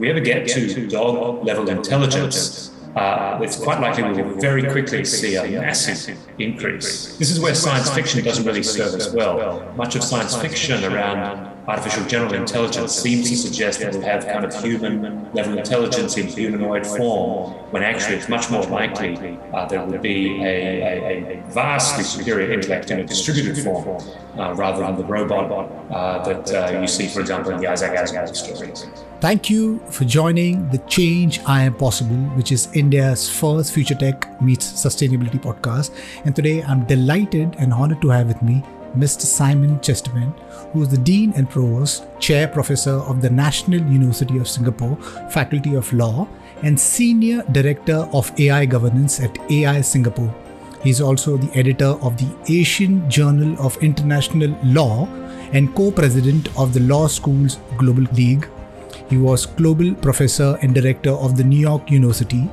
we ever get to dog level intelligence, uh, it's quite likely we will very quickly see a massive increase. This is where science fiction doesn't really serve us well. Much of science fiction around artificial general intelligence seems to suggest that we have kind of human level intelligence in humanoid form, when actually it's much more likely uh, there will be a, a, a, vastly superior intellect in a distributed form uh, rather than the robot uh, that uh, you see, for example, in the Isaac Asimov stories. Thank you for joining the Change I Am Possible, which is India's first future tech meets sustainability podcast. And today I'm delighted and honored to have with me Mr. Simon Chesterman, who is the Dean and Provost, Chair Professor of the National University of Singapore, Faculty of Law, and Senior Director of AI Governance at AI Singapore. He's also the editor of the Asian Journal of International Law and co president of the Law Schools Global League. He was Global Professor and Director of the New York University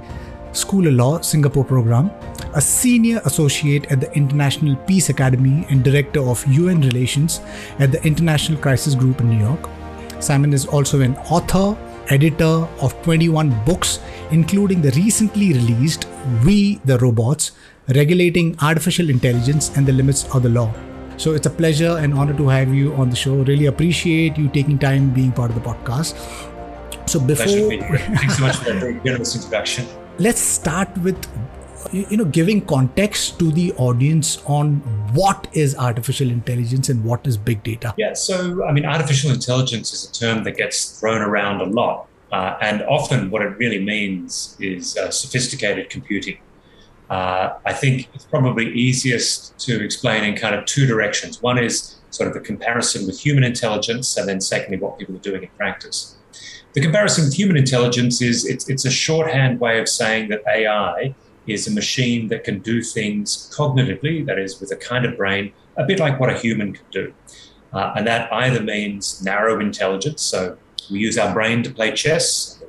School of Law Singapore program, a senior associate at the International Peace Academy and director of UN Relations at the International Crisis Group in New York. Simon is also an author, editor of 21 books, including the recently released We the Robots Regulating Artificial Intelligence and the Limits of the Law. So it's a pleasure and honor to have you on the show. Really appreciate you taking time being part of the podcast. So before, thanks so much for that very generous introduction. Let's start with you know giving context to the audience on what is artificial intelligence and what is big data. Yeah so i mean artificial intelligence is a term that gets thrown around a lot uh, and often what it really means is uh, sophisticated computing. Uh, i think it's probably easiest to explain in kind of two directions. One is sort of a comparison with human intelligence and then secondly what people are doing in practice the comparison with human intelligence is it's, it's a shorthand way of saying that AI is a machine that can do things cognitively, that is, with a kind of brain, a bit like what a human can do. Uh, and that either means narrow intelligence, so we use our brain to play chess,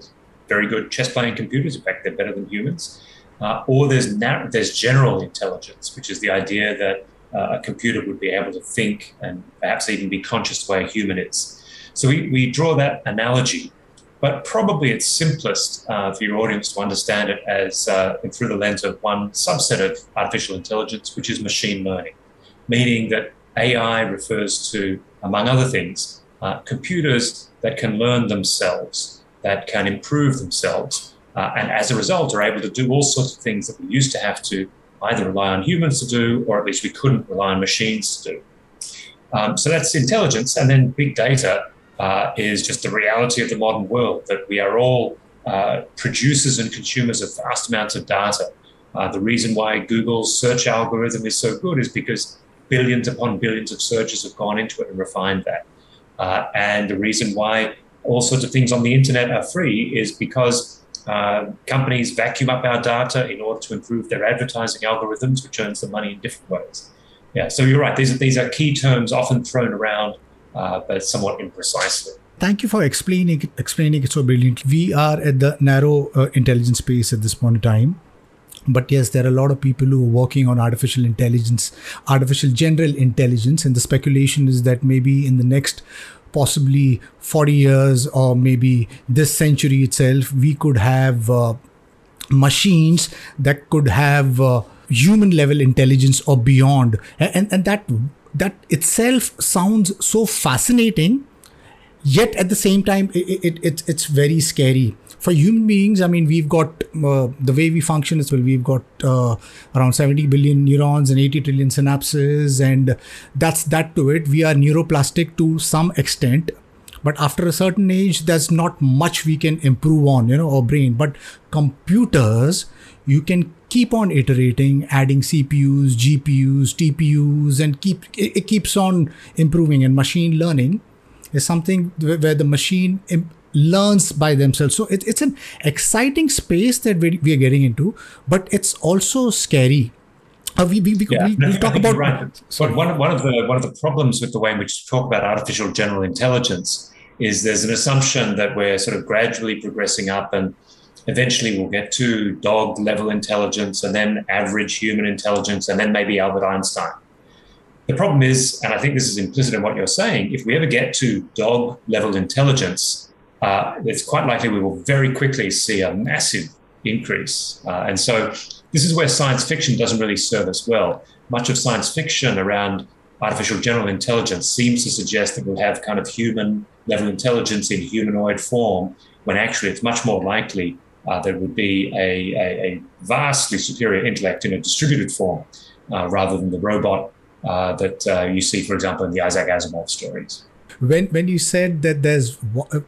very good chess playing computers, in fact, they're better than humans. Uh, or there's, narrow, there's general intelligence, which is the idea that uh, a computer would be able to think and perhaps even be conscious the way a human is. So we, we draw that analogy but probably it's simplest uh, for your audience to understand it as uh, through the lens of one subset of artificial intelligence, which is machine learning, meaning that AI refers to, among other things, uh, computers that can learn themselves, that can improve themselves, uh, and as a result are able to do all sorts of things that we used to have to either rely on humans to do, or at least we couldn't rely on machines to do. Um, so that's intelligence, and then big data uh, is just the reality of the modern world that we are all uh, producers and consumers of vast amounts of data. Uh, the reason why Google's search algorithm is so good is because billions upon billions of searches have gone into it and refined that. Uh, and the reason why all sorts of things on the internet are free is because uh, companies vacuum up our data in order to improve their advertising algorithms, which earns them money in different ways. Yeah, so you're right. These are, these are key terms often thrown around uh, but somewhat imprecisely. Thank you for explaining explaining it so brilliantly. We are at the narrow uh, intelligence space at this point in time. But yes, there are a lot of people who are working on artificial intelligence, artificial general intelligence, and the speculation is that maybe in the next possibly 40 years or maybe this century itself, we could have uh, machines that could have uh, human level intelligence or beyond. And, and that that itself sounds so fascinating yet at the same time it, it, it, it's very scary. For human beings i mean we've got uh, the way we function as well we've got uh, around 70 billion neurons and 80 trillion synapses and that's that to it. We are neuroplastic to some extent but after a certain age there's not much we can improve on you know our brain. But computers you can keep on iterating, adding CPUs, GPUs, TPUs, and keep it, keeps on improving. And machine learning is something where the machine learns by themselves. So it, it's an exciting space that we, we are getting into, but it's also scary. Uh, we, we, we, yeah, we, we'll talk about right. But one, one of the one of the problems with the way in which we talk about artificial general intelligence is there's an assumption that we're sort of gradually progressing up and eventually we'll get to dog level intelligence and then average human intelligence and then maybe Albert Einstein. The problem is, and I think this is implicit in what you're saying, if we ever get to dog level intelligence, uh, it's quite likely we will very quickly see a massive increase. Uh, and so this is where science fiction doesn't really serve us well. Much of science fiction around artificial general intelligence seems to suggest that we'll have kind of human level intelligence in humanoid form, when actually it's much more likely uh, there would be a, a, a, vastly superior intellect in a distributed form uh, rather than the robot uh, that uh, you see, for example, in the Isaac Asimov stories. When when you said that there's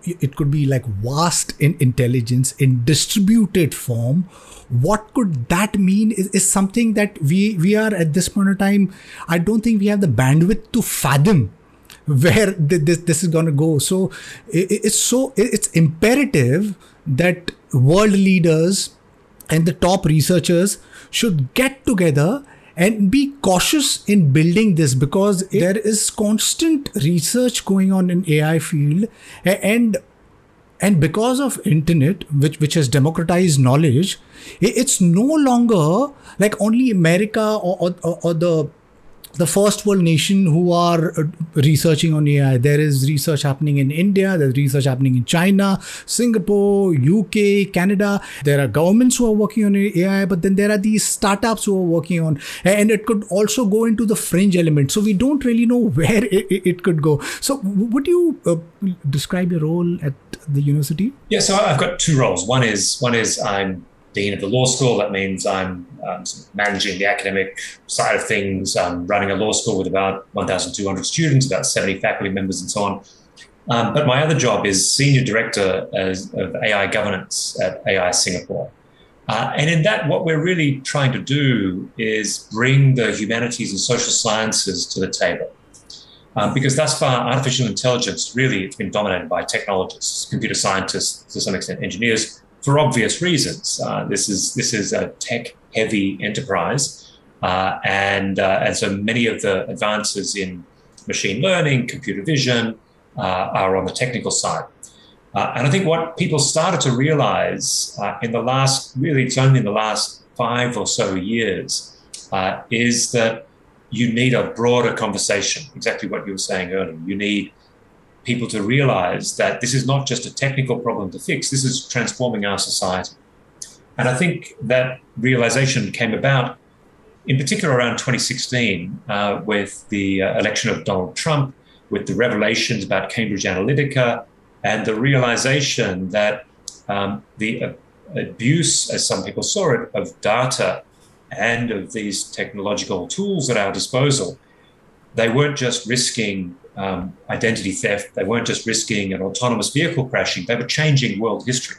it could be like vast in intelligence in distributed form what could that mean? Is, is something that we we are at this point of time i don't think we have the bandwidth to fathom where this, this is going to go. So it, it's so it's imperative that world leaders and the top researchers should get together and be cautious in building this because there is constant research going on in AI field and and because of internet which which has democratized knowledge it's no longer like only america or, or, or the the first world nation who are uh, researching on AI. There is research happening in India, there's research happening in China, Singapore, UK, Canada. There are governments who are working on AI, but then there are these startups who are working on, and it could also go into the fringe element. So we don't really know where it, it could go. So would you uh, describe your role at the university? Yeah, so I've got two roles. One is one is I'm dean of the law school. That means I'm um, managing the academic side of things, um, running a law school with about 1,200 students, about 70 faculty members, and so on. Um, but my other job is senior director as, of AI governance at AI Singapore. Uh, and in that, what we're really trying to do is bring the humanities and social sciences to the table. Um, because thus far, artificial intelligence really it's been dominated by technologists, computer scientists, to some extent engineers, for obvious reasons. Uh, this is this is a tech-heavy enterprise, uh, and uh, and so many of the advances in machine learning, computer vision, uh, are on the technical side. Uh, and I think what people started to realize uh, in the last, really, it's only in the last five or so years, is that you need a broader conversation. Exactly what you were saying earlier. You need people to realize that this is not just a technical problem to fix, this is transforming our society. And I think that realization came about in particular around 2016 uh, with the uh, election of Donald Trump, with the revelations about Cambridge Analytica, and the realization that um, the uh, abuse, as some people saw it, of data and of these technological tools at our disposal, they weren't just risking um, identity theft. They weren't just risking an autonomous vehicle crashing, they were changing world history.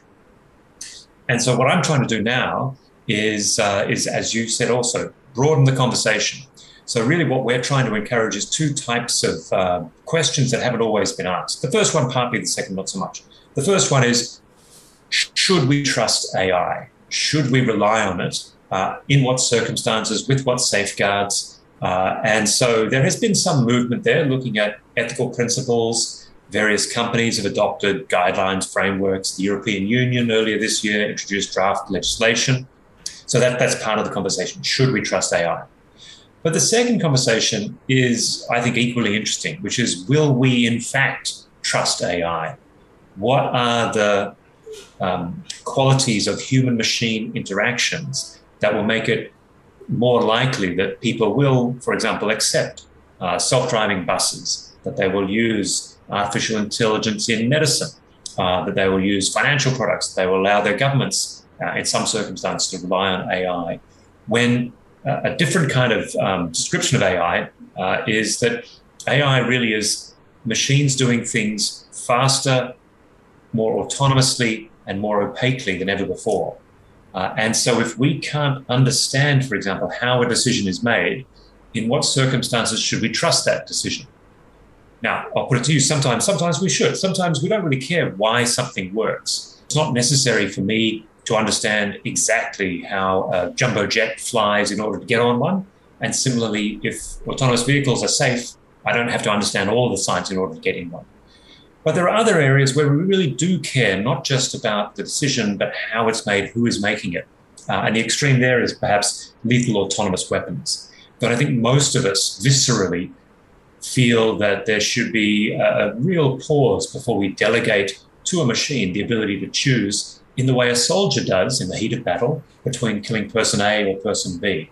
And so, what I'm trying to do now is, uh, is as you said, also broaden the conversation. So, really, what we're trying to encourage is two types of uh, questions that haven't always been asked. The first one, partly, the second, not so much. The first one is should we trust AI? Should we rely on it? Uh, in what circumstances? With what safeguards? Uh, and so there has been some movement there looking at ethical principles. Various companies have adopted guidelines, frameworks. The European Union earlier this year introduced draft legislation. So that, that's part of the conversation. Should we trust AI? But the second conversation is, I think, equally interesting, which is will we in fact trust AI? What are the um, qualities of human machine interactions that will make it more likely that people will, for example, accept uh, self driving buses, that they will use artificial intelligence in medicine, uh, that they will use financial products, that they will allow their governments, uh, in some circumstances, to rely on AI. When uh, a different kind of um, description of AI uh, is that AI really is machines doing things faster, more autonomously, and more opaquely than ever before. Uh, and so, if we can't understand, for example, how a decision is made, in what circumstances should we trust that decision? Now, I'll put it to you sometimes, sometimes we should. Sometimes we don't really care why something works. It's not necessary for me to understand exactly how a jumbo jet flies in order to get on one. And similarly, if autonomous vehicles are safe, I don't have to understand all the science in order to get in one. But there are other areas where we really do care, not just about the decision, but how it's made, who is making it. Uh, and the extreme there is perhaps lethal autonomous weapons. But I think most of us viscerally feel that there should be a, a real pause before we delegate to a machine the ability to choose in the way a soldier does in the heat of battle between killing person A or person B.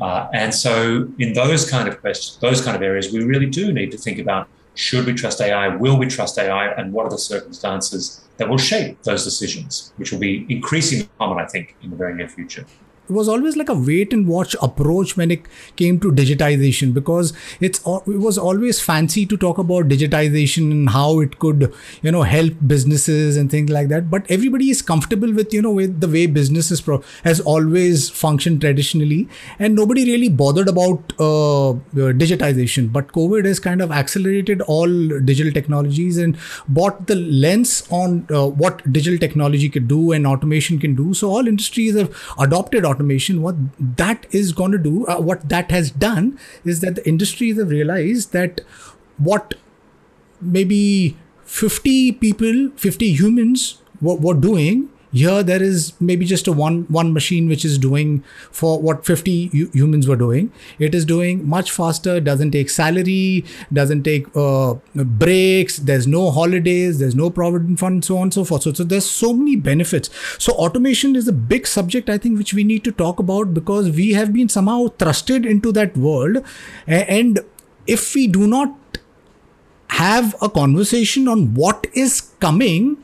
Uh, and so, in those kind of questions, those kind of areas, we really do need to think about should we trust AI? Will we trust AI? And what are the circumstances that will shape those decisions, which will be increasingly common, I think, in the very near future it was always like a wait and watch approach when it came to digitization because it's it was always fancy to talk about digitization and how it could you know help businesses and things like that. But everybody is comfortable with you know with the way businesses pro- has always functioned traditionally and nobody really bothered about uh, digitization. But covid has kind of accelerated all digital technologies and brought the lens on uh, what digital technology can do and automation can do. So all industries have adopted automation automation, what that is going to do, uh, what that has done is that the industries have realized that what maybe 50 people, 50 humans were, were doing here there is maybe just a one one machine which is doing for what 50 humans were doing. It is doing much faster doesn't take salary doesn't take uh, breaks there's no holidays there's no provident fund so on and so forth. So, so there's so many benefits. So automation is a big subject i think which we need to talk about because we have been somehow thrusted into that world. And if we do not have a conversation on what is coming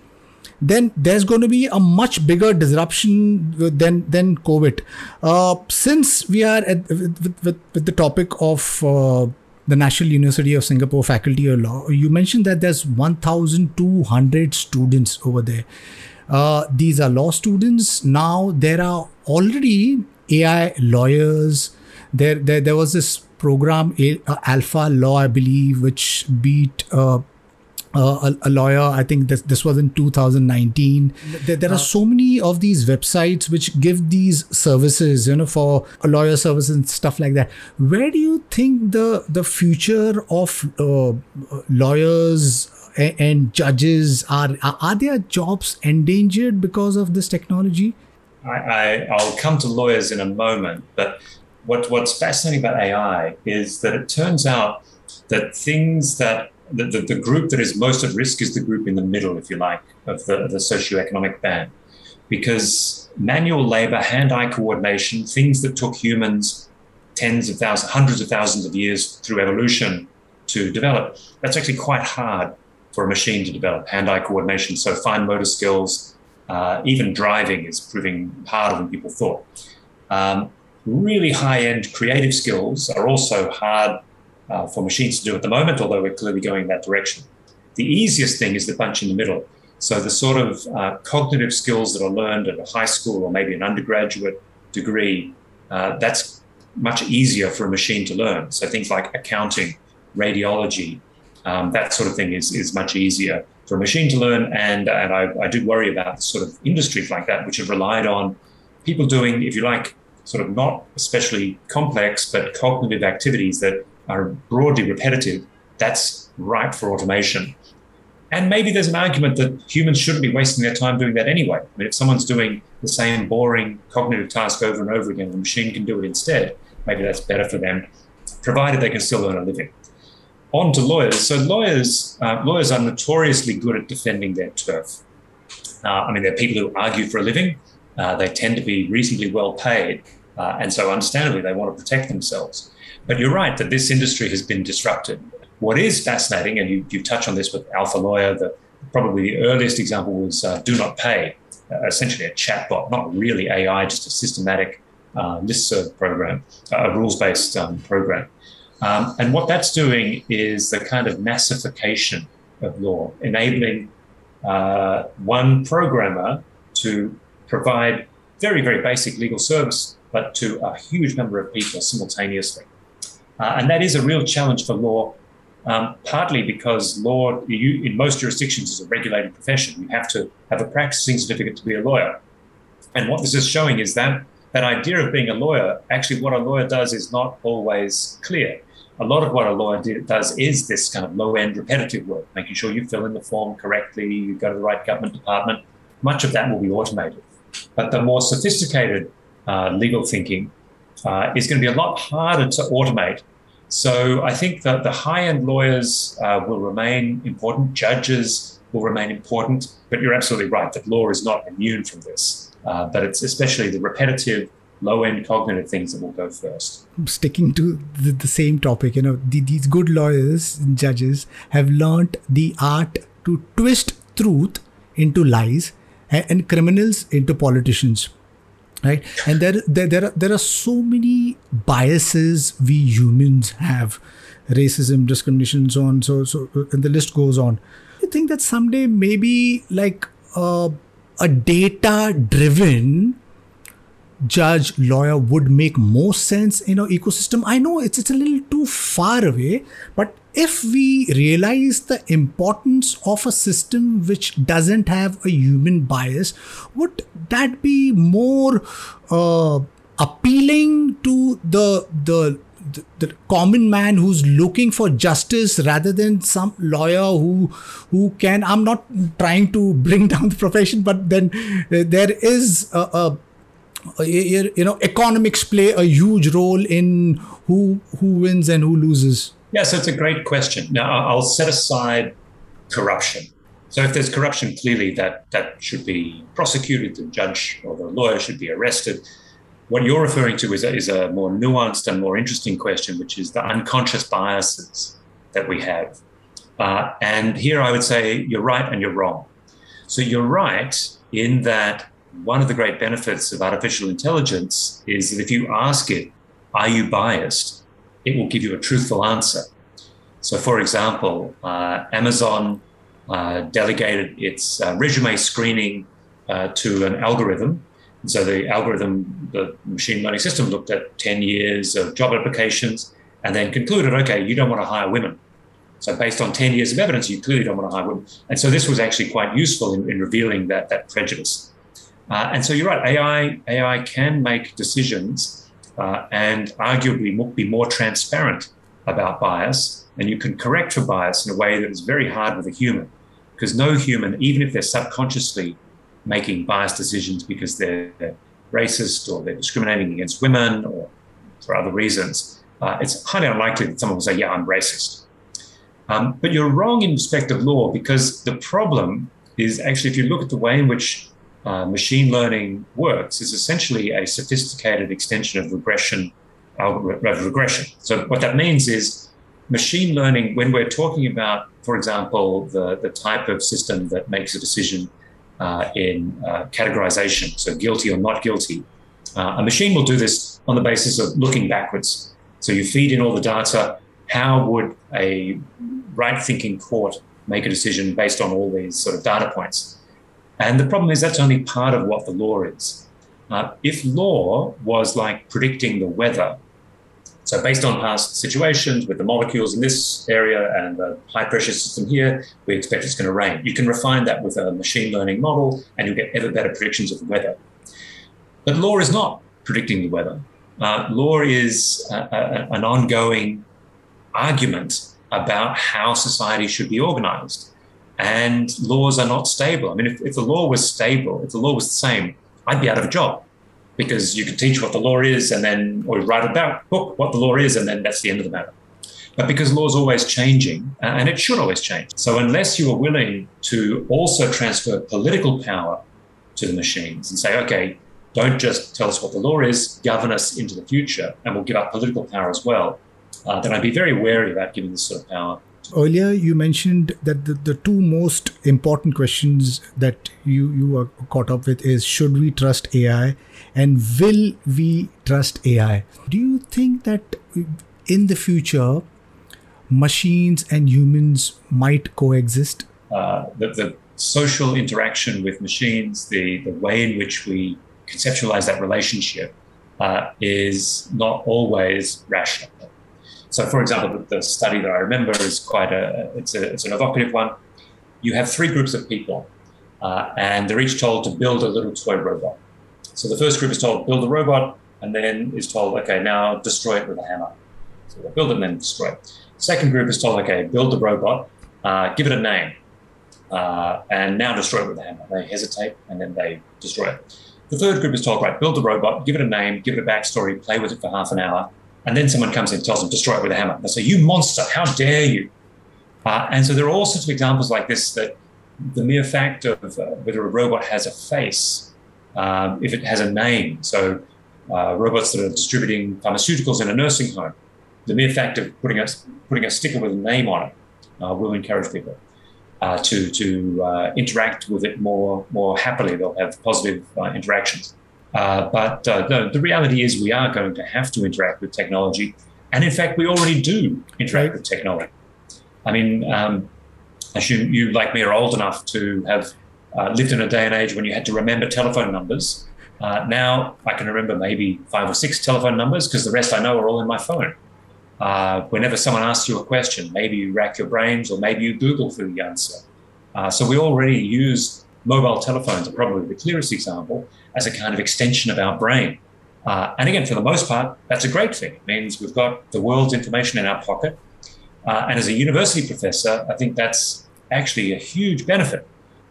then there's going to be a much bigger disruption than than COVID. Uh, since we are at, with, with, with, the topic of uh, the National University of Singapore Faculty of Law, you mentioned that there's 1,200 students over there. Uh, these are law students. Now there are already AI lawyers. There, there, there was this program, Alpha Law, I believe, which beat uh, uh, a, a, lawyer. I think this, this was in 2019. There, there are uh, so many of these websites which give these services, you know, for a lawyer service and stuff like that. Where do you think the the future of uh, lawyers and, and judges are? Are their jobs endangered because of this technology? I, I, I'll come to lawyers in a moment, but what, what's fascinating about AI is that it turns out that things that the, the, the, group that is most at risk is the group in the middle, if you like, of the, the socioeconomic band. Because manual labor, hand eye coordination, things that took humans tens of thousands, hundreds of thousands of years through evolution to develop, that's actually quite hard for a machine to develop hand eye coordination. So, fine motor skills, uh, even driving is proving harder than people thought. Um, really high end creative skills are also hard uh, for machines to do at the moment, although we're clearly going in that direction. The easiest thing is the bunch in the middle. So the sort of uh, cognitive skills that are learned at a high school or maybe an undergraduate degree, uh, that's much easier for a machine to learn. So things like accounting, radiology, um, that sort of thing is, is much easier for a machine to learn. And, and I, I do worry about sort of industries like that, which have relied on people doing, if you like, sort of not especially complex, but cognitive activities that are broadly repetitive, that's ripe for automation. And maybe there's an argument that humans shouldn't be wasting their time doing that anyway. I mean, if someone's doing the same boring cognitive task over and over again, the machine can do it instead. Maybe that's better for them, provided they can still earn a living. On to lawyers. So lawyers, uh, lawyers are notoriously good at defending their turf. Uh, I mean, they're people who argue for a living. Uh, they tend to be reasonably well paid, uh, and so understandably, they want to protect themselves. But you're right that this industry has been disrupted. What is fascinating, and you, you touch on this with Alpha Lawyer, the, probably the earliest example was uh, Do Not Pay, uh, essentially a chatbot, not really AI, just a systematic uh, listserv program, a rules based um, program. Um, and what that's doing is the kind of massification of law, enabling uh, one programmer to provide very, very basic legal service, but to a huge number of people simultaneously. Uh, and that is a real challenge for law, um, partly because law, you, in most jurisdictions, is a regulated profession. You have to have a practicing certificate to be a lawyer. And what this is showing is that that idea of being a lawyer, actually, what a lawyer does is not always clear. A lot of what a lawyer do, does is this kind of low end repetitive work, making sure you fill in the form correctly, you go to the right government department. Much of that will be automated. But the more sophisticated uh, legal thinking uh, is going to be a lot harder to automate. So I think that the high end lawyers uh, will remain important. Judges will remain important. But you're absolutely right that law is not immune from this. Uh, but it's especially the repetitive, low end cognitive things that will go first. Sticking to the, the same topic, you know, the, these good lawyers and judges have learned the art to twist truth into lies and, and criminals into politicians right? And there, there there are there are so many biases we humans have. Racism discrimination so on so so and the list goes on. I think that someday maybe like uh, a data driven judge lawyer would make more sense in our ecosystem? I know it's it's a little too far away but if we realize the importance of a system which doesn't have a human bias would that be more uh, appealing to the the the, the, common man who's looking for justice rather than some lawyer who who can i'm not trying to bring down the profession but then uh, there is a, a you know economics play a huge role in who who wins and who loses yeah so it's a great question. Now i'll set aside corruption. So if there's corruption clearly that that should be prosecuted the judge or the lawyer should be arrested. What you're referring to is a, is a more nuanced and more interesting question which is the unconscious biases that we have. Uh, and here i would say you're right and you're wrong. So you're right in that one of the great benefits of artificial intelligence is that if you ask it, are you biased? It will give you a truthful answer. So, for example, uh, Amazon uh, delegated its uh, resume screening uh, to an algorithm. And so the algorithm, the machine learning system looked at 10 years of job applications and then concluded, okay, you don't want to hire women. So based on 10 years of evidence, you clearly don't want to hire women. And so this was actually quite useful in, in revealing that, that prejudice. Uh, and so you're right, AI, AI can make decisions uh, and arguably be more transparent about bias. And you can correct for bias in a way that is very hard with a human. Because no human, even if they're subconsciously making biased decisions because they're, they're racist or they're discriminating against women or for other reasons, uh, it's highly unlikely that someone will say, Yeah, I'm racist. Um, but you're wrong in respect of law because the problem is actually, if you look at the way in which uh, machine learning works is essentially a sophisticated extension of regression, regression. So what that means is machine learning, when we're talking about, for example, the, the type of system that makes a decision uh, in uh, categorization, so guilty or not guilty, uh, a machine will do this on the basis of looking backwards. So you feed in all the data. How would a right thinking court make a decision based on all these sort of data points? And the problem is that's only part of what the law is. Uh, if law was like predicting the weather, so based on past situations with the molecules in this area and the high pressure system here, we expect it's going to rain. You can refine that with a machine learning model and you'll get ever better predictions of the weather. But law is not predicting the weather. Uh, law is a, a, an ongoing argument about how society should be organized and laws are not stable. I mean, if, if the law was stable, if the law was the same, I'd be out of a job because you can teach what the law is and then, or write about book what the law is, and then that's the end of the matter. But because law is always changing, and it should always change. So unless you are willing to also transfer political power to the machines and say, okay, don't just tell us what the law is, govern us into the future, and we'll give up political power as well, uh, then I'd be very wary about giving this sort of power earlier you mentioned that the, the two most important questions that you you are caught up with is should we trust ai and will we trust ai do you think that in the future machines and humans might coexist? Uh, the, the social interaction with machines the, the way in which we conceptualize that relationship uh, is not always rational so, for example, the, the study that I remember is quite a it's, a it's an evocative one. You have three groups of people, uh, and they're each told to build a little toy robot. So the first group is told build a robot, and then is told, okay, now destroy it with a hammer. So they build it and then destroy it. Second group is told, okay, build the robot, uh, give it a name, uh, and now destroy it with a hammer. They hesitate and then they destroy it. The third group is told, right, build the robot, give it a name, give it a backstory, play with it for half an hour, and then someone comes in and tells them, to destroy it with a hammer. They say, you monster, how dare you? Uh, and so there are all sorts of examples like this that the mere fact of uh, whether a robot has a face, um, if it has a name. So, uh, robots that are distributing pharmaceuticals in a nursing home, the mere fact of putting a, putting a sticker with a name on it uh, will encourage people uh, to, to uh, interact with it more, more happily. They'll have positive uh, but no, the reality is, we are going to have to interact with technology. And in fact, we already do interact with technology. I mean, um, assume you, like me, are old enough to have uh, lived in a day and age when you had to remember telephone numbers. Uh, now I can remember maybe five or six telephone numbers because the rest I know are all in my phone. Uh, whenever someone asks you a question, maybe you rack your brains or maybe you Google for the answer. Uh, so we already use mobile telephones, are probably the clearest example, as a kind of extension of our brain. Uh, and again, for the most part, that's a great thing. It means we've got the world's information in our pocket. Uh, and as a university professor, I think that's actually a huge benefit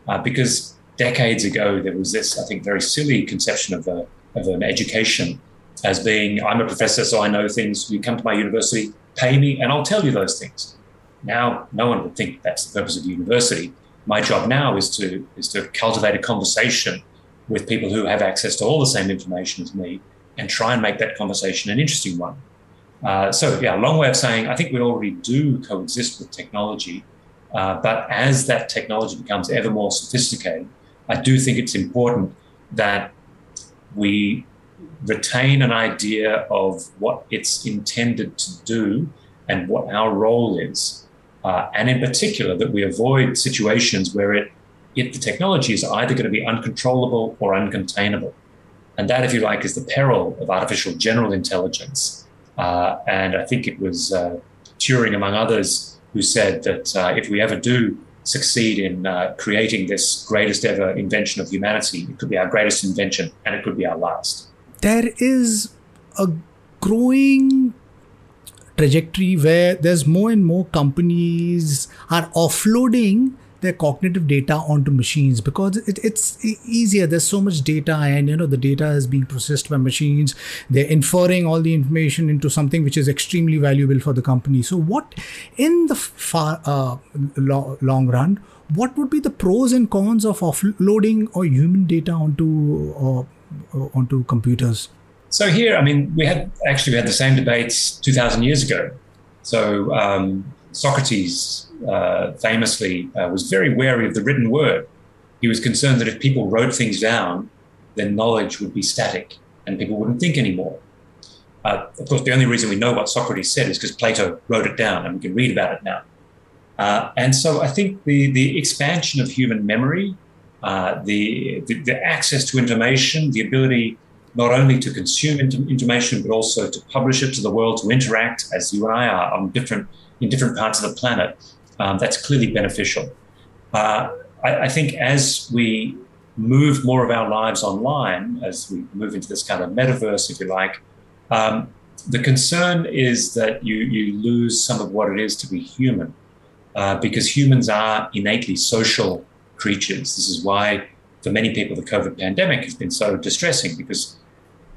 uh, because decades ago there was this, I think, very silly conception of, a, of an education as being I'm a professor, so I know things. You come to my university, pay me, and I'll tell you those things. Now, no one would think that's the purpose of university. My job now is to is to cultivate a conversation with people who have access to all the same information as me, and try and make that conversation an interesting one. Uh, so, yeah, long way of saying I think we already do coexist with technology, uh, but as that technology becomes ever more sophisticated, I do think it's important that we retain an idea of what it's intended to do and what our role is. Uh, and in particular, that we avoid situations where it, the technology is either going to be uncontrollable or uncontainable. And that, if you like, is the peril of artificial general intelligence. Uh, and I think it was uh, Turing, among others, who said that uh, if we ever do succeed in uh, creating this greatest ever invention of humanity, it could be our greatest invention and it could be our last. There is a growing trajectory where there's more and more companies are offloading their cognitive data onto machines because it, it's easier. There's so much data and you know the data is being processed by machines. They're inferring all the information into something which is extremely valuable for the company. So what in the far uh, long, long run what would be the pros and cons of offloading or human data onto uh onto computers so here i mean we had actually we had the same debates 2000 years ago so um, Socrates uh, famously uh, was very wary of the written word. He was concerned that if people wrote things down, then knowledge would be static and people wouldn't think anymore. Uh, of course, the only reason we know what Socrates said is because Plato wrote it down and we can read about it now. Uh, and so I think the, the expansion of human memory, uh, the, the, the, access to information, the ability not only to consume information, but also to publish it to the world, to interact as you and I are on different in different parts of the planet, um, that's clearly beneficial. Uh, I, I, think as we move more of our lives online, as we move into this kind of metaverse, if you like, um, the concern is that you, you lose some of what it is to be human, uh, because humans are innately social creatures. This is why, for many people, the COVID pandemic has been so distressing because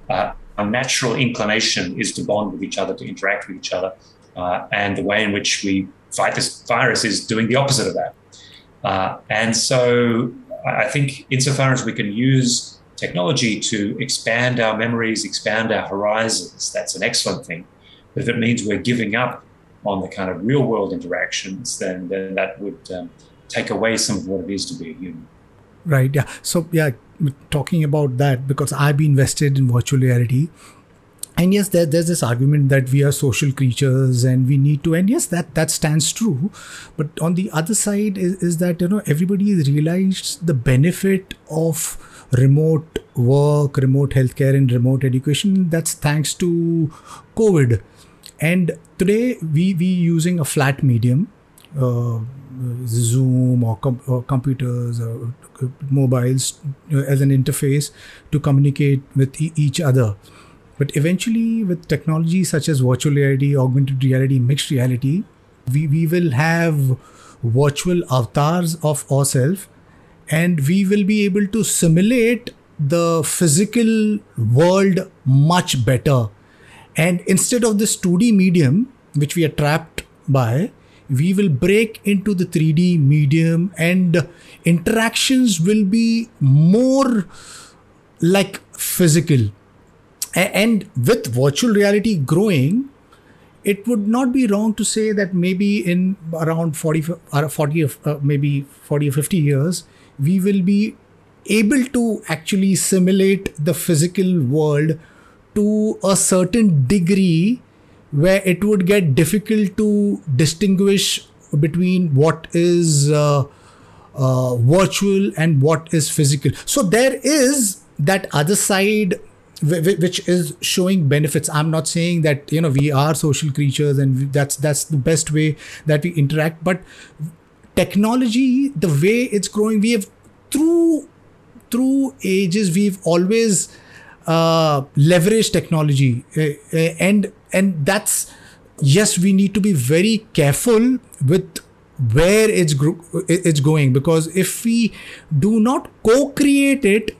uh, our natural inclination is to bond with each other, to interact with each other. Uh, and the way in which we fight this virus is doing the opposite of that. Uh, and so I think, insofar as we can use technology to expand our memories, expand our horizons, that's an excellent thing. But if it means we're giving up on the kind of real world interactions, then, then that would um, take away some of what it is to be a human. Right. Yeah. So, yeah, talking about that, because I've been invested in virtual reality. And yes there, there's this argument that we are social creatures and we need to and yes that that stands true. But on the other side is, is that you know everybody has realized the benefit of remote work remote healthcare and remote education. That's thanks to covid. And today we we using a flat medium Uh, uh, zoom or, com- or computers or uh, mobiles uh, as an interface to communicate with e- each other but eventually, with technology such as virtual reality, augmented reality, mixed reality, we, we will have virtual avatars of ourselves and we will be able to simulate the physical world much better. And instead of this 2D medium, which we are trapped by, we will break into the 3D medium and interactions will be more like physical. And with virtual reality growing, it would not be wrong to say that maybe in around 40, uh, 40 uh, maybe 40 or 50 years, we will be able to actually simulate the physical world to a certain degree where it would get difficult to distinguish between what is uh, uh, virtual and what is physical. So there is that other side which is showing benefits i'm not saying that you know we are social creatures and that's that's the best way that we interact but technology the way it's growing we have through through ages we've always uh, leveraged technology uh, uh and and that's yes we need to be very careful with where it's it's going because if we do not co-create it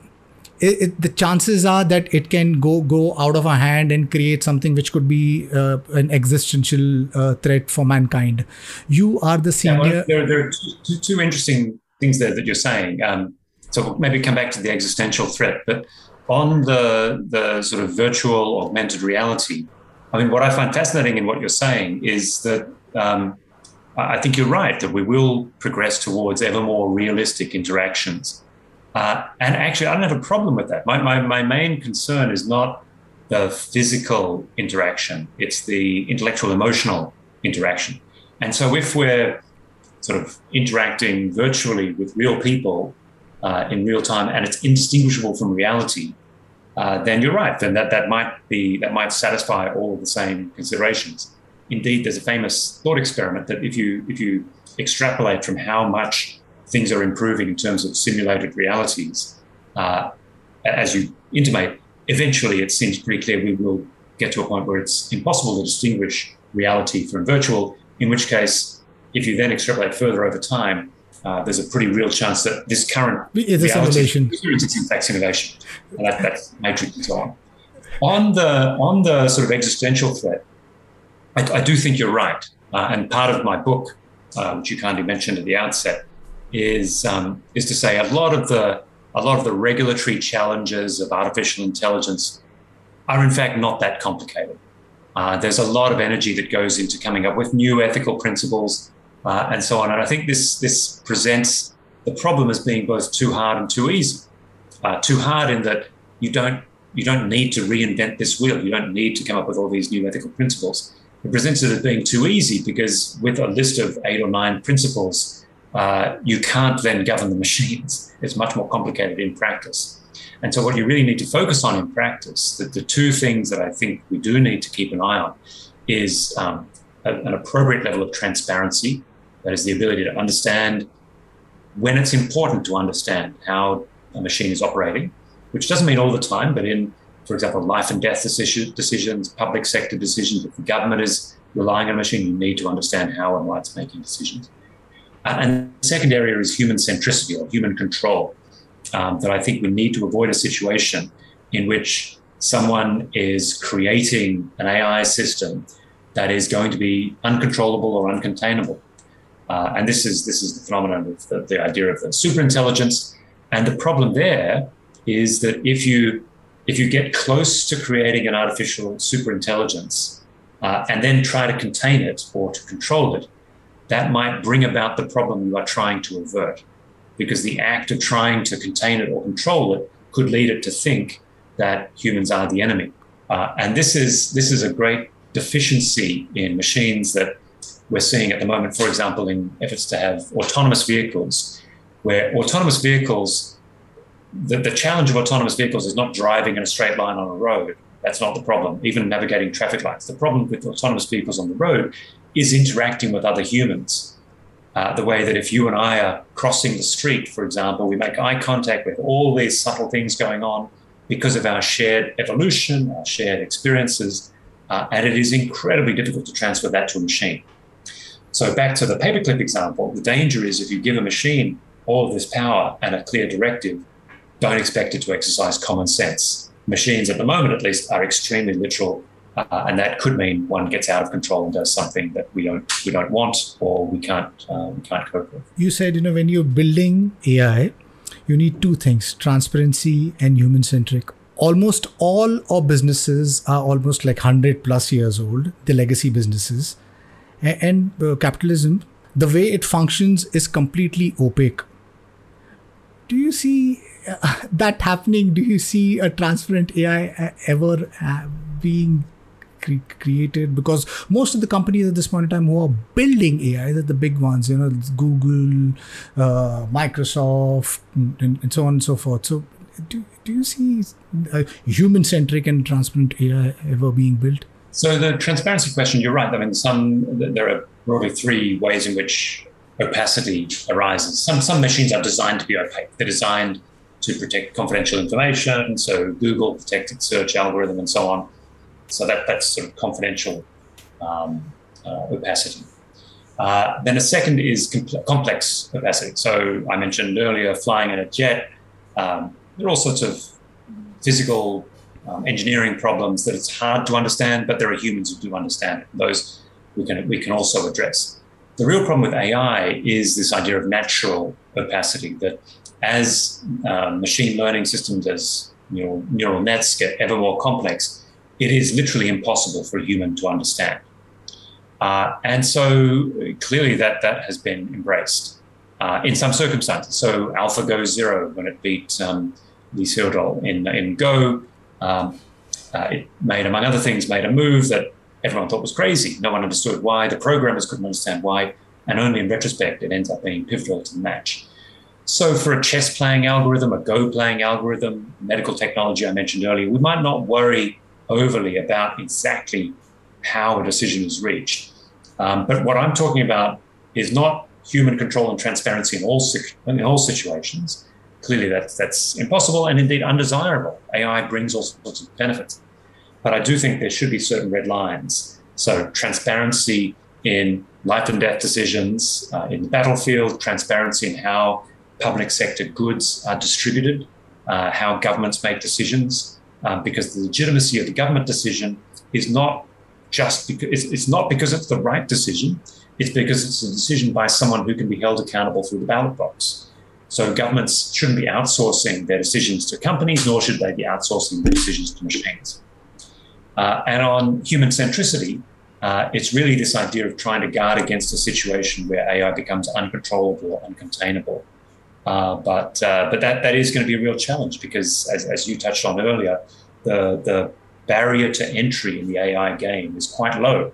it, it, the chances are that it can go go out of our hand and create something which could be uh, an existential uh, threat for mankind. You are the senior. Yeah, well, there, there, are two, two, two, interesting things there that you're saying. Um, so maybe come back to the existential threat, but on the the sort of virtual augmented reality, I mean, what I find fascinating in what you're saying is that. Um, I think you're right that we will progress towards ever more realistic interactions uh, and actually, I don't have a problem with that. My, my, my main concern is not the physical interaction, it's the intellectual emotional interaction. And so, if we're sort of interacting virtually with real people uh, in real time and it's indistinguishable from reality, uh, then you're right. Then that, that might be that might satisfy all of the same considerations. Indeed, there's a famous thought experiment that if you if you extrapolate from how much things are improving in terms of simulated realities, uh, as you intimate, eventually it seems pretty clear we will get to a point where it's impossible to distinguish reality from virtual, in which case, if you then extrapolate further over time, uh, there's a pretty real chance that this current is a simulation. It's in fact simulation, and that, that's matrix and so on. On the on the sort of existential threat, I, I do think you're right, uh, and part of my book, uh, which you kindly mentioned at the outset, is um, is to say a lot of the a lot of the regulatory challenges of artificial intelligence are in fact not that complicated. Uh, there's a lot of energy that goes into coming up with new ethical principles uh, and so on. And I think this this presents the problem as being both too hard and too easy. Uh, too hard in that you don't you don't need to reinvent this wheel. You don't need to come up with all these new ethical principles. It presents it as being too easy because with a list of eight or nine principles, uh, you can't then govern the machines. It's much more complicated in practice. And so, what you really need to focus on in practice, the, the two things that I think we do need to keep an eye on, is um, a, an appropriate level of transparency. That is the ability to understand when it's important to understand how a machine is operating, which doesn't mean all the time, but in, for example, life and death decisions, public sector decisions, if the government is relying on a machine, you need to understand how and why it's making decisions. Uh, and the second area is human centricity or human control. Um, that I think we need to avoid a situation in which someone is creating an AI system that is going to be uncontrollable or uncontainable. Uh, and this is this is the phenomenon of the, the idea of the superintelligence. And the problem there is that if you if you get close to creating an artificial superintelligence uh, and then try to contain it or to control it, that might bring about the problem you are trying to avert. Because the act of trying to contain it or control it could lead it to think that humans are the enemy. Uh, and this is this is a great deficiency in machines that we're seeing at the moment, for example, in efforts to have autonomous vehicles, where autonomous vehicles, the, the challenge of autonomous vehicles is not driving in a straight line on a road. That's not the problem, even navigating traffic lights. The problem with autonomous vehicles on the road is interacting with other humans. Uh, the way that if you and I are crossing the street, for example, we make eye contact with all these subtle things going on because of our shared evolution, our shared experiences, uh, and it is incredibly difficult to transfer that to a machine. So, back to the paperclip example, the danger is if you give a machine all of this power and a clear directive, don't expect it to exercise common sense. Machines, at the moment at least, are extremely literal Uh, and that could mean one gets out of control and does something that we don't we don't want or we can't uh, we can't cope with. You said you know when you're building AI, you need two things: transparency and human centric. Almost all our businesses are almost like hundred plus years old. The legacy businesses, and, uh, capitalism, the way it functions is completely opaque. Do you see uh, that happening? Do you see a transparent AI uh, ever uh, being cre- created because most of the companies at this point in time who are building AI, are the big ones, you know, Google, uh, Microsoft, and, and, so on and so forth. So, do, do you see a human centric and transparent AI ever being built? So, the transparency question, you're right. I mean, some there are broadly three ways in which opacity arises. Some some machines are designed to be opaque. They're designed to protect confidential information. So Google protected search algorithm and so on. So that, that's sort of confidential um, uh, opacity. Uh, then a second is compl- complex opacity. So I mentioned earlier flying in a jet. Um, there are all sorts of physical um, engineering problems that it's hard to understand, but there are humans who do understand it. Those we can we can also address. The real problem with AI is this idea of natural opacity. That as um, machine learning systems, as neural, neural nets get ever more complex, it is literally impossible for a human to understand. Uh, and so clearly that, that has been embraced uh, in some circumstances. So AlphaGo Zero, when it beat um, Lee Sedol in, in Go, um, uh, it made, among other things, made a move that everyone thought was crazy. No one understood why. The programmers couldn't understand why. And only in retrospect, it ends up being pivotal to the match. So, for a chess playing algorithm, a Go playing algorithm, medical technology I mentioned earlier, we might not worry overly about exactly how a decision is reached. Um, but what I'm talking about is not human control and transparency in all, in all situations. Clearly, that's, that's impossible and indeed undesirable. AI brings all sorts of benefits. But I do think there should be certain red lines. So, transparency in life and death decisions uh, in the battlefield, transparency in how public sector goods are distributed, uh, how governments make decisions, um, because the legitimacy of the government decision is not just because it's, it's not because it's the right decision, it's because it's a decision by someone who can be held accountable through the ballot box. So governments shouldn't be outsourcing their decisions to companies, nor should they be outsourcing their decisions to machines. Uh, and on human centricity, uh, it's really this idea of trying to guard against a situation where AI becomes uncontrollable or uncontainable. Uh, but uh, but that, that is going to be a real challenge because, as, as you touched on earlier, the, the barrier to entry in the AI game is quite low.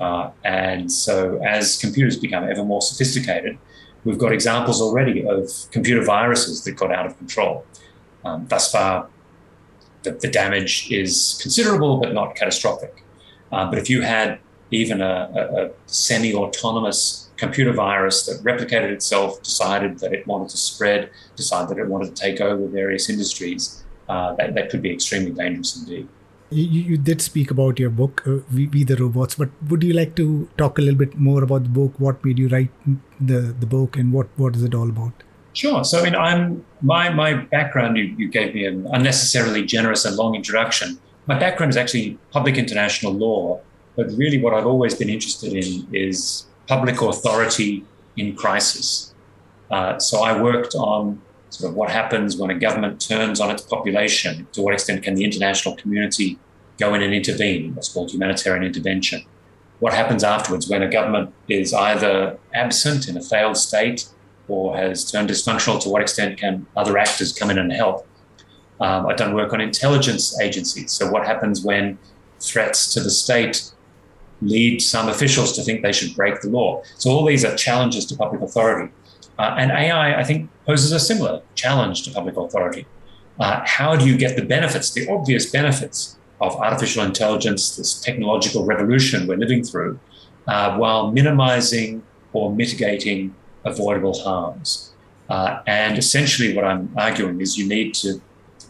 Uh, and so, as computers become ever more sophisticated, we've got examples already of computer viruses that got out of control. Um, thus far, the, the, damage is considerable but not catastrophic. Uh, but if you had even a, a, a semi autonomous computer virus that replicated itself, decided that it wanted to spread, decided that it wanted to take over various industries, uh, that, that could be extremely dangerous indeed. You, you did speak about your book, uh, we, we, the Robots, but would you like to talk a little bit more about the book? What made you write the, the book and what, what is it all about? Sure. So, I mean, I'm my my background. You, you gave me an unnecessarily generous and long introduction. My background is actually public international law, but really, what I've always been interested in is public authority in crisis. Uh, so I worked on sort of what happens when a government turns on its population. To what extent can the international community go in and intervene? What's called humanitarian intervention. What happens afterwards when a government is either absent in a failed state or has turned dysfunctional? To what extent can other actors come in and help? Um, I've done work on intelligence agencies. So what happens when threats to the state lead some officials to think they should break the law. So all these are challenges to public authority. Uh, and AI, I think, poses a similar challenge to public authority. Uh, how do you get the benefits, the obvious benefits of artificial intelligence, this technological revolution we're living through, uh, while minimizing or mitigating avoidable harms? Uh, and essentially, what I'm arguing is you need to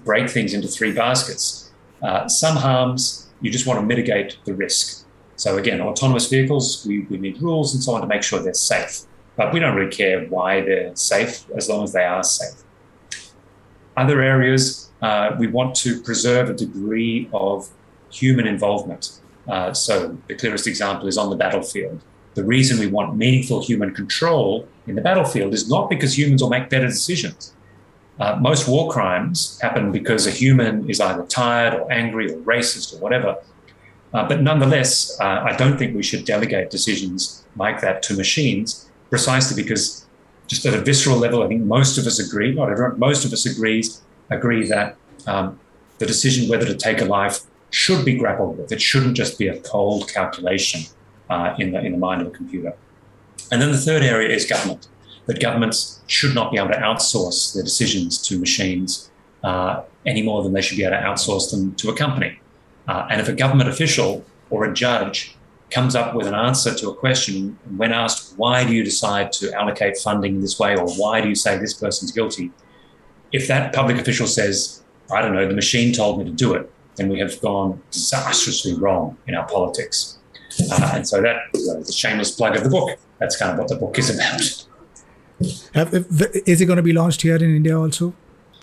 break things into three baskets. Uh, some harms, you just want to mitigate the risk. So again, autonomous vehicles, we, we need rules and so on to make sure they're safe. But we don't really care why they're safe as long as they are safe. Other areas, uh, we want to preserve a degree of human involvement. Uh, so the clearest example is on the battlefield. The reason we want meaningful human control in the battlefield is not because humans will make better decisions. Uh, most war crimes happen because a human is either tired or angry or racist or whatever. Uh, but nonetheless, uh, I don't think we should delegate decisions like that to machines, precisely because, just at a visceral level, I think most of us agree, not everyone, most of us agrees agree that um, the decision whether to take a life should be grappled with. It shouldn't just be a cold calculation uh, in the in the mind of a computer. And then the third area is government. That governments should not be able to outsource their decisions to machines uh, any more than they should be able to outsource them to a company. Uh, and if a government official or a judge comes up with an answer to a question, when asked, why do you decide to allocate funding this way, or why do you say this person's guilty? If that public official says, I don't know, the machine told me to do it, then we have gone disastrously wrong in our politics. Uh, and so that is a shameless plug of the book. That's kind of what the book is about. Is it going to be launched here in India also?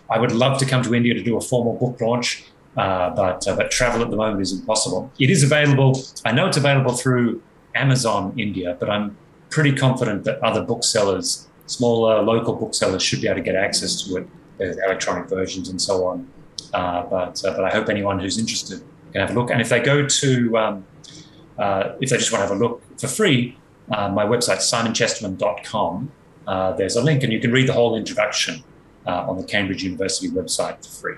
I would love to come to India to do a formal book launch, uh, but uh, but travel at the moment is impossible. It is available. I know it's available through Amazon India, but I'm pretty confident that other booksellers, smaller local booksellers, should be able to get access to it, electronic versions and so on. Uh, but uh, but I hope anyone who's interested can have a look. And if they go to um, uh, if they just want to have a look for free, my website simonchesterman.com. There's a link, and you can read the whole introduction on the Cambridge University website for free.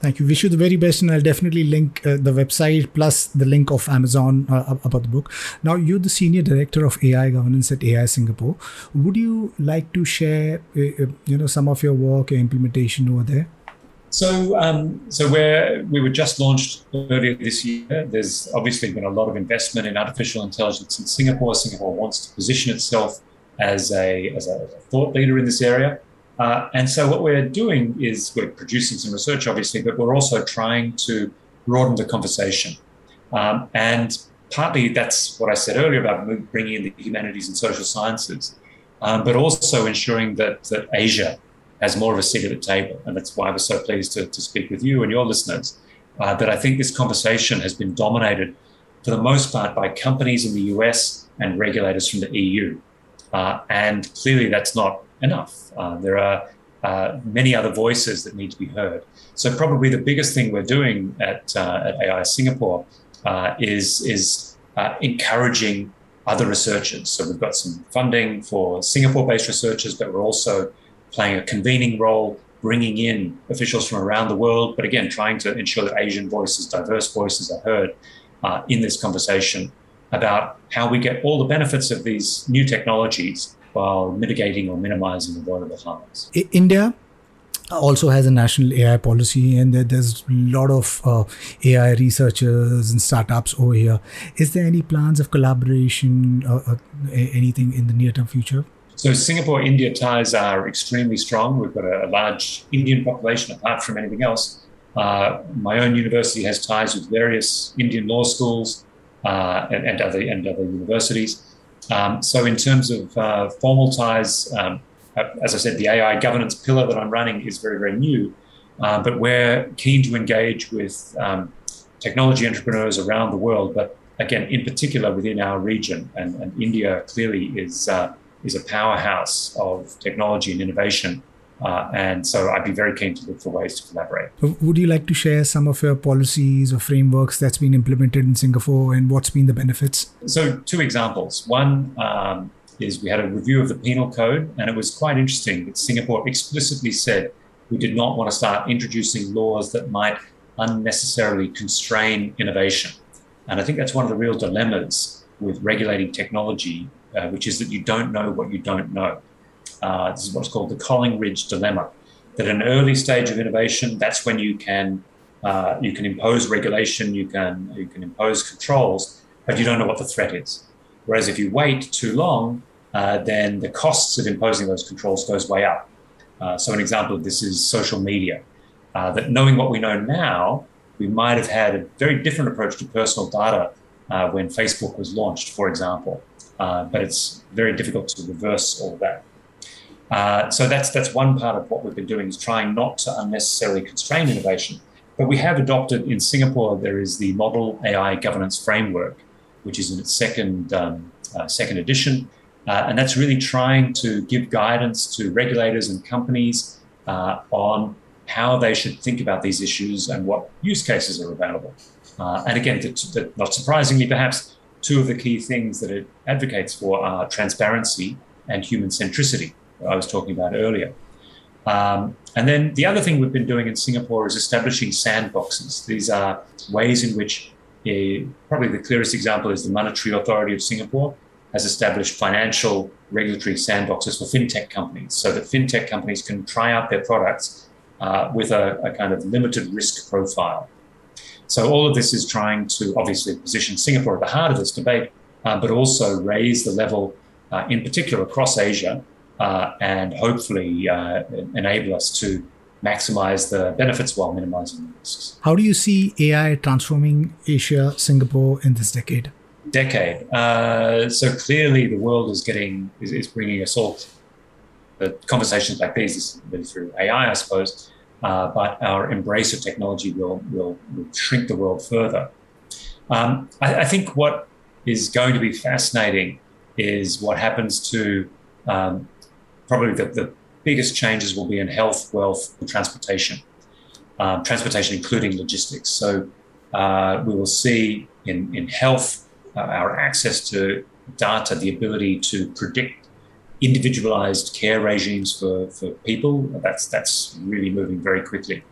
Thank you. Wish you the very best, and I'll definitely link uh, the website plus the link of Amazon uh, about the book. Now, you're the senior director of AI governance at AI Singapore. Would you like to share, you know, some of your work or implementation over there? So, um, so where we were just launched earlier this year, there's obviously been a lot of investment in artificial intelligence in Singapore. Singapore wants to position itself as a, as a thought leader in this area. Uh, and so, what we're doing is we're producing some research, obviously, but we're also trying to broaden the conversation. Um, and partly that's what I said earlier about bringing in the humanities and social sciences, um, but also ensuring that, that Asia has more of a seat at the table. And that's why I was so pleased to, to speak with you and your listeners. Uh, that I think this conversation has been dominated for the most part by companies in the US and regulators from the EU. Uh, and clearly that's not enough. Uh, there are uh, many other voices that need to be heard. So probably the biggest thing we're doing at, uh, at AI Singapore uh, is, is encouraging other researchers. So we've got some funding for Singapore-based researchers, but we're also playing a convening role, bringing in officials from around the world, but again, trying to ensure that Asian voices, diverse voices are heard uh, in this conversation about how we get all the benefits of these new technologies while mitigating or minimizing avoidable harms. India also has a national AI policy, and there's a lot of uh, AI researchers and startups over here. Is there any plans of collaboration or, or anything in the near term future? So Singapore India ties are extremely strong. We've got a, a large Indian population apart from anything else. Uh, my own university has ties with various Indian law schools uh, and, and, other and other universities. Um, so in terms of uh, formal ties, um, uh, as I said, the AI governance pillar that I'm running is very very new, uh, but we're keen to engage with um, technology entrepreneurs around the world. But again, in particular within our region, and, and India clearly is uh, is a powerhouse of technology and innovation. Uh, and so I'd be very keen to look for ways to collaborate. Would you like to share some of your policies or frameworks that's been implemented in Singapore and what's been the benefits? So, two examples. One um, is we had a review of the penal code, and it was quite interesting that Singapore explicitly said we did not want to start introducing laws that might unnecessarily constrain innovation. And I think that's one of the real dilemmas with regulating technology uh, which is that you don't know what you don't know. Uh, this is what's called the Collingridge dilemma. That at an early stage of innovation, that's when you can uh, you can impose regulation, you can you can impose controls, but you don't know what the threat is. Whereas if you wait too long, uh, then the costs of imposing those controls goes way up. Uh, so an example of this is social media. Uh, that knowing what we know now, we might have had a very different approach to personal data when Facebook was launched, for example uh, but it's very difficult to reverse all that. Uh, so that's that's one part of what we've been doing is trying not to unnecessarily constrain innovation. But we have adopted in Singapore, there is the Model AI Governance Framework, which is in its second, um, uh, second edition. Uh, and that's really trying to give guidance to regulators and companies uh, on how they should think about these issues and what use cases are available. Uh, and again, not surprisingly, perhaps two of the key things that it advocates for are transparency and human centricity, I was talking about earlier. Um, and then the other thing we've been doing in Singapore is establishing sandboxes. These are ways in which a, probably the clearest example is the Monetary Authority of Singapore has established financial regulatory sandboxes for fintech companies so that fintech companies can try out their products uh, with a, a, kind of limited risk profile. So all of this is trying to obviously position Singapore at the heart of this debate, uh, but also raise the level, uh, in particular across Asia, uh, and hopefully uh, enable us to maximize the benefits while minimizing the risks. How do you see AI transforming Asia, Singapore in this decade? Decade. Uh, so clearly, the world is getting is, is bringing us all. The conversations like these is through AI, I suppose, uh, but our embrace of technology will will, will shrink the world further. Um, I, I, think what is going to be fascinating is what happens to um, probably the, the biggest changes will be in health, wealth, and transportation. Um, transportation, including logistics. So uh, we will see in, in health uh, our access to data, the ability to predict individualized care regimes for, for people. That's, that's really moving very quickly,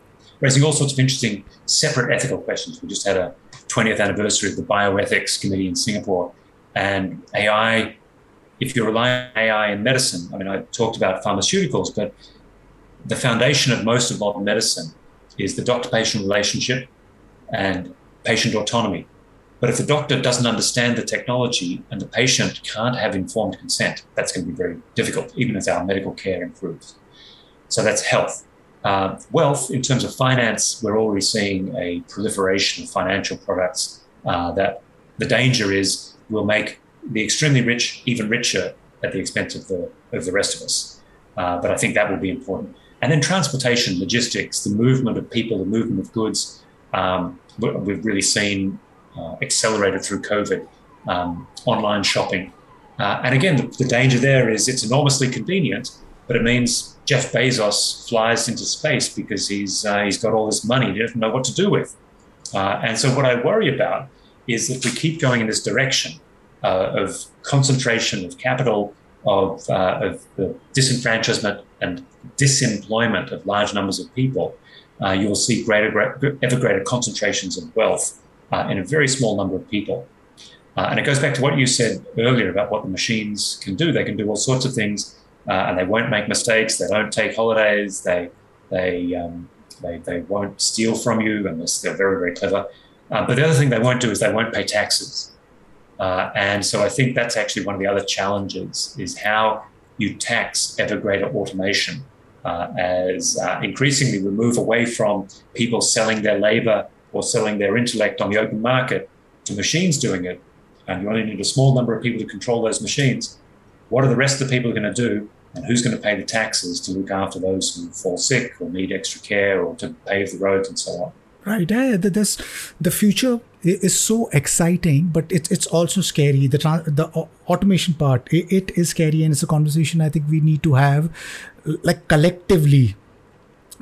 raising all sorts of interesting separate ethical questions. We just had a 20th anniversary of the Bioethics Committee in Singapore, and AI if you rely on AI in medicine, I mean, I talked about pharmaceuticals, but the foundation of most of modern medicine is the doctor patient relationship and patient autonomy. But if the doctor doesn't understand the technology and the patient can't have informed consent, that's going to be very difficult, even as our medical care improves. So that's health. Uh, wealth, in terms of finance, we're already seeing a proliferation of financial products uh, that the danger is will make the extremely rich even richer at the expense of the of the rest of us. Uh, but I think that will be important. And then transportation, logistics, the movement of people, the movement of goods. Um, we've really seen uh, accelerated through COVID. Um, online shopping, uh, and again, the, the, danger there is it's enormously convenient, but it means Jeff Bezos flies into space because he's uh, he's got all this money he doesn't know what to do with. Uh, and so, what I worry about is if we keep going in this direction, uh, of concentration of capital, of, uh, of the disenfranchisement and disemployment of large numbers of people, uh, you will see greater, ever greater concentrations of wealth uh, in a very small number of people. Uh, and it goes back to what you said earlier about what the machines can do. They can do all sorts of things, uh, and they won't make mistakes. They don't take holidays. They they um, they, they won't steal from you unless they're very very clever. but the other thing they won't do is they won't pay taxes. Uh, and so I think that's actually one of the other challenges is how you tax ever greater automation uh, as uh, increasingly we move away from people selling their labor or selling their intellect on the open market to machines doing it. And you only need a small number of people to control those machines. What are the rest of the people going to do? And who's going to pay the taxes to look after those who fall sick or need extra care or to pave the roads and so on? Right. Yeah, this the future is so exciting, but it's it's also scary. The the automation part it, it is scary, and it's a conversation I think we need to have, like collectively,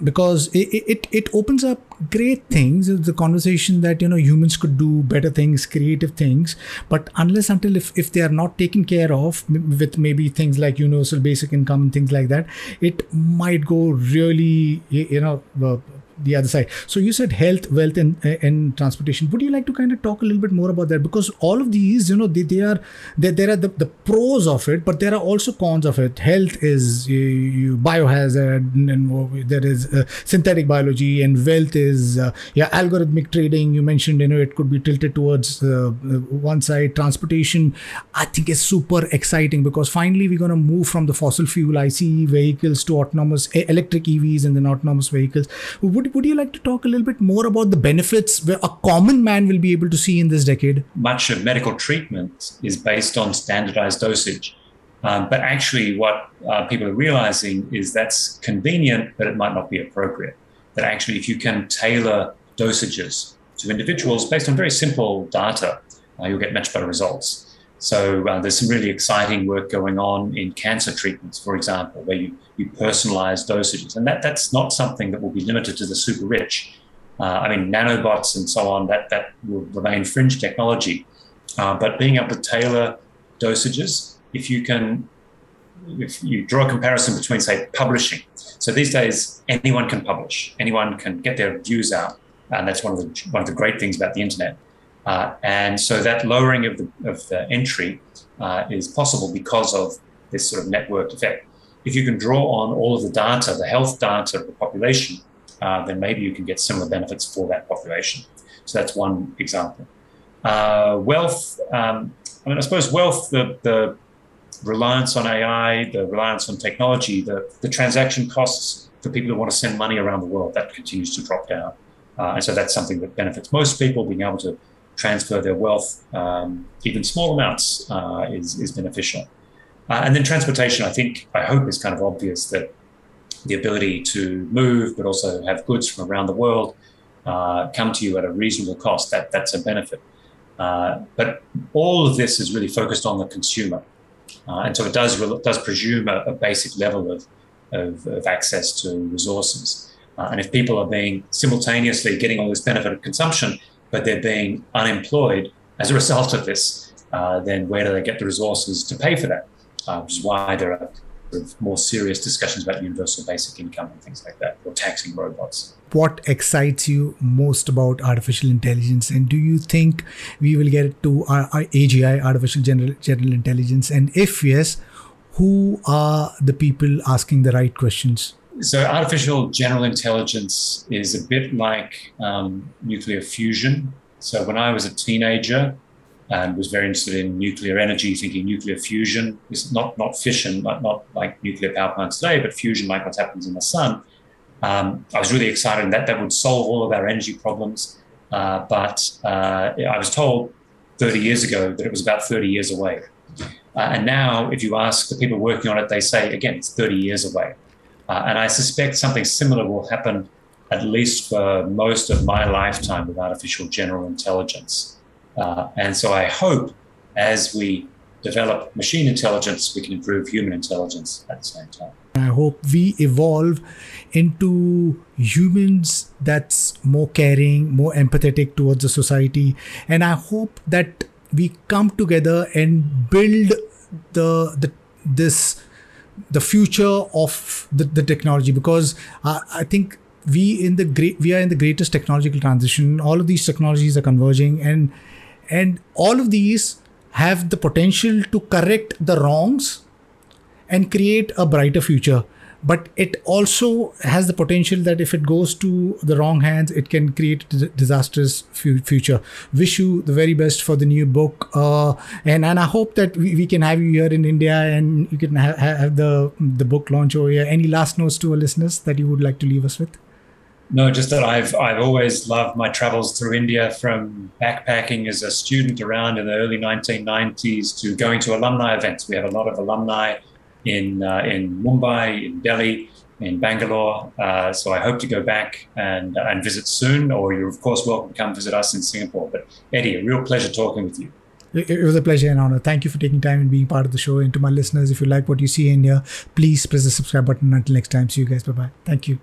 because it, it it opens up great things. The conversation that you know humans could do better things, creative things, but unless until if if they are not taken care of with maybe things like universal basic income and things like that, it might go really you know uh, the other side. So you said health, wealth, and and transportation. Would you like to kind of talk a little bit more about that? Because all of these, you know, they, they are they, there are the, the pros of it, but there are also cons of it. Health is you, you biohazard, and there is uh, synthetic biology, and wealth is uh, yeah algorithmic trading. You mentioned you know it could be tilted towards uh, one side. Transportation, I think, is super exciting because finally we're going to move from the fossil fuel ICE vehicles to autonomous electric EVs and then autonomous vehicles. Would would, would you like to talk a little bit more about the benefits where a common man will be able to see in this decade? Much of medical treatment is based on standardized dosage. Um, but actually, what uh, people are realizing is that's convenient, but it might not be appropriate. That actually, if you can tailor dosages to individuals based on very simple data, uh, you'll get much better results. So uh, there's some really exciting work going on in cancer treatments, for example, where you, you personalize dosages. And that, that's not something that will be limited to the super rich. Uh, I mean, nanobots and so on, that, that will remain fringe technology. Uh, but being able to tailor dosages, if you can, if you draw a comparison between, say, publishing. So these days, anyone can publish, anyone can get their views out. And that's one of the, one of the great things about the internet. Uh, and so that lowering of the, of the entry uh, is possible because of this sort of networked effect. If you can draw on all of the data, the health data of the population, uh, then maybe you can get similar benefits for that population. So that's one example. Uh, wealth, um, I mean, I suppose wealth, the, the reliance on AI, the reliance on technology, the, the transaction costs for people who want to send money around the world, that continues to drop down. Uh, and so that's something that benefits most people, being able to transfer their wealth, um, even small amounts, uh, is, is beneficial. Uh, and then transportation, I think, I hope is kind of obvious that the ability to move, but also have goods from around the world uh, come to you at a reasonable cost, that, that's a benefit. Uh, but all of this is really focused on the consumer. Uh, and so it does, does presume a, a basic level of, of, of, access to resources. Uh, and if people are being simultaneously getting all this benefit of consumption, but they're being unemployed as a result of this, uh, then where do they get the resources to pay for that? Uh, which is why there are of more serious discussions about universal basic income and things like that, or taxing robots. What excites you most about artificial intelligence, and do you think we will get to our AGI, artificial general general intelligence? And if yes, who are the people asking the right questions? So, artificial general intelligence is a bit like um, nuclear fusion. So, when I was a teenager and was very interested in nuclear energy, thinking nuclear fusion is not not fission, not, not like nuclear power plants today, but fusion like what happens in the sun. Um, I was really excited that that would solve all of our energy problems. Uh, but uh, I was told 30 years ago that it was about 30 years away. Uh, and now, if you ask the people working on it, they say, again, it's 30 years away. Uh, and I suspect something similar will happen at least for most of my lifetime with artificial general intelligence. Uh, and so I hope as we develop machine intelligence, we can improve human intelligence at the same time. I hope we evolve into humans that's more caring, more empathetic towards the society. And I hope that we come together and build the, the this the future of the, the technology because uh, I think we in the great we are in the greatest technological transition all of these technologies are converging and and all of these have the potential to correct the wrongs and create a brighter future but it also has the potential that if it goes to the wrong hands, it can create a disastrous future. Wish you the very best for the new book, uh, and and I hope that we, we can have you here in India and you can have, have the the book launch over here. Any last notes to our listeners that you would like to leave us with? No, just that I've I've always loved my travels through India, from backpacking as a student around in the early 1990s to going to alumni events. We have a lot of alumni in uh, in Mumbai, in Delhi, in Bangalore. Uh, so I hope to go back and uh, and visit soon. Or you're of course welcome to come visit us in Singapore. But Eddie, a real pleasure talking with you. It was a pleasure and honor. Thank you for taking time and being part of the show. And to my listeners, if you like what you see in here, please press the subscribe button. Until next time, see you guys. Bye bye. Thank you.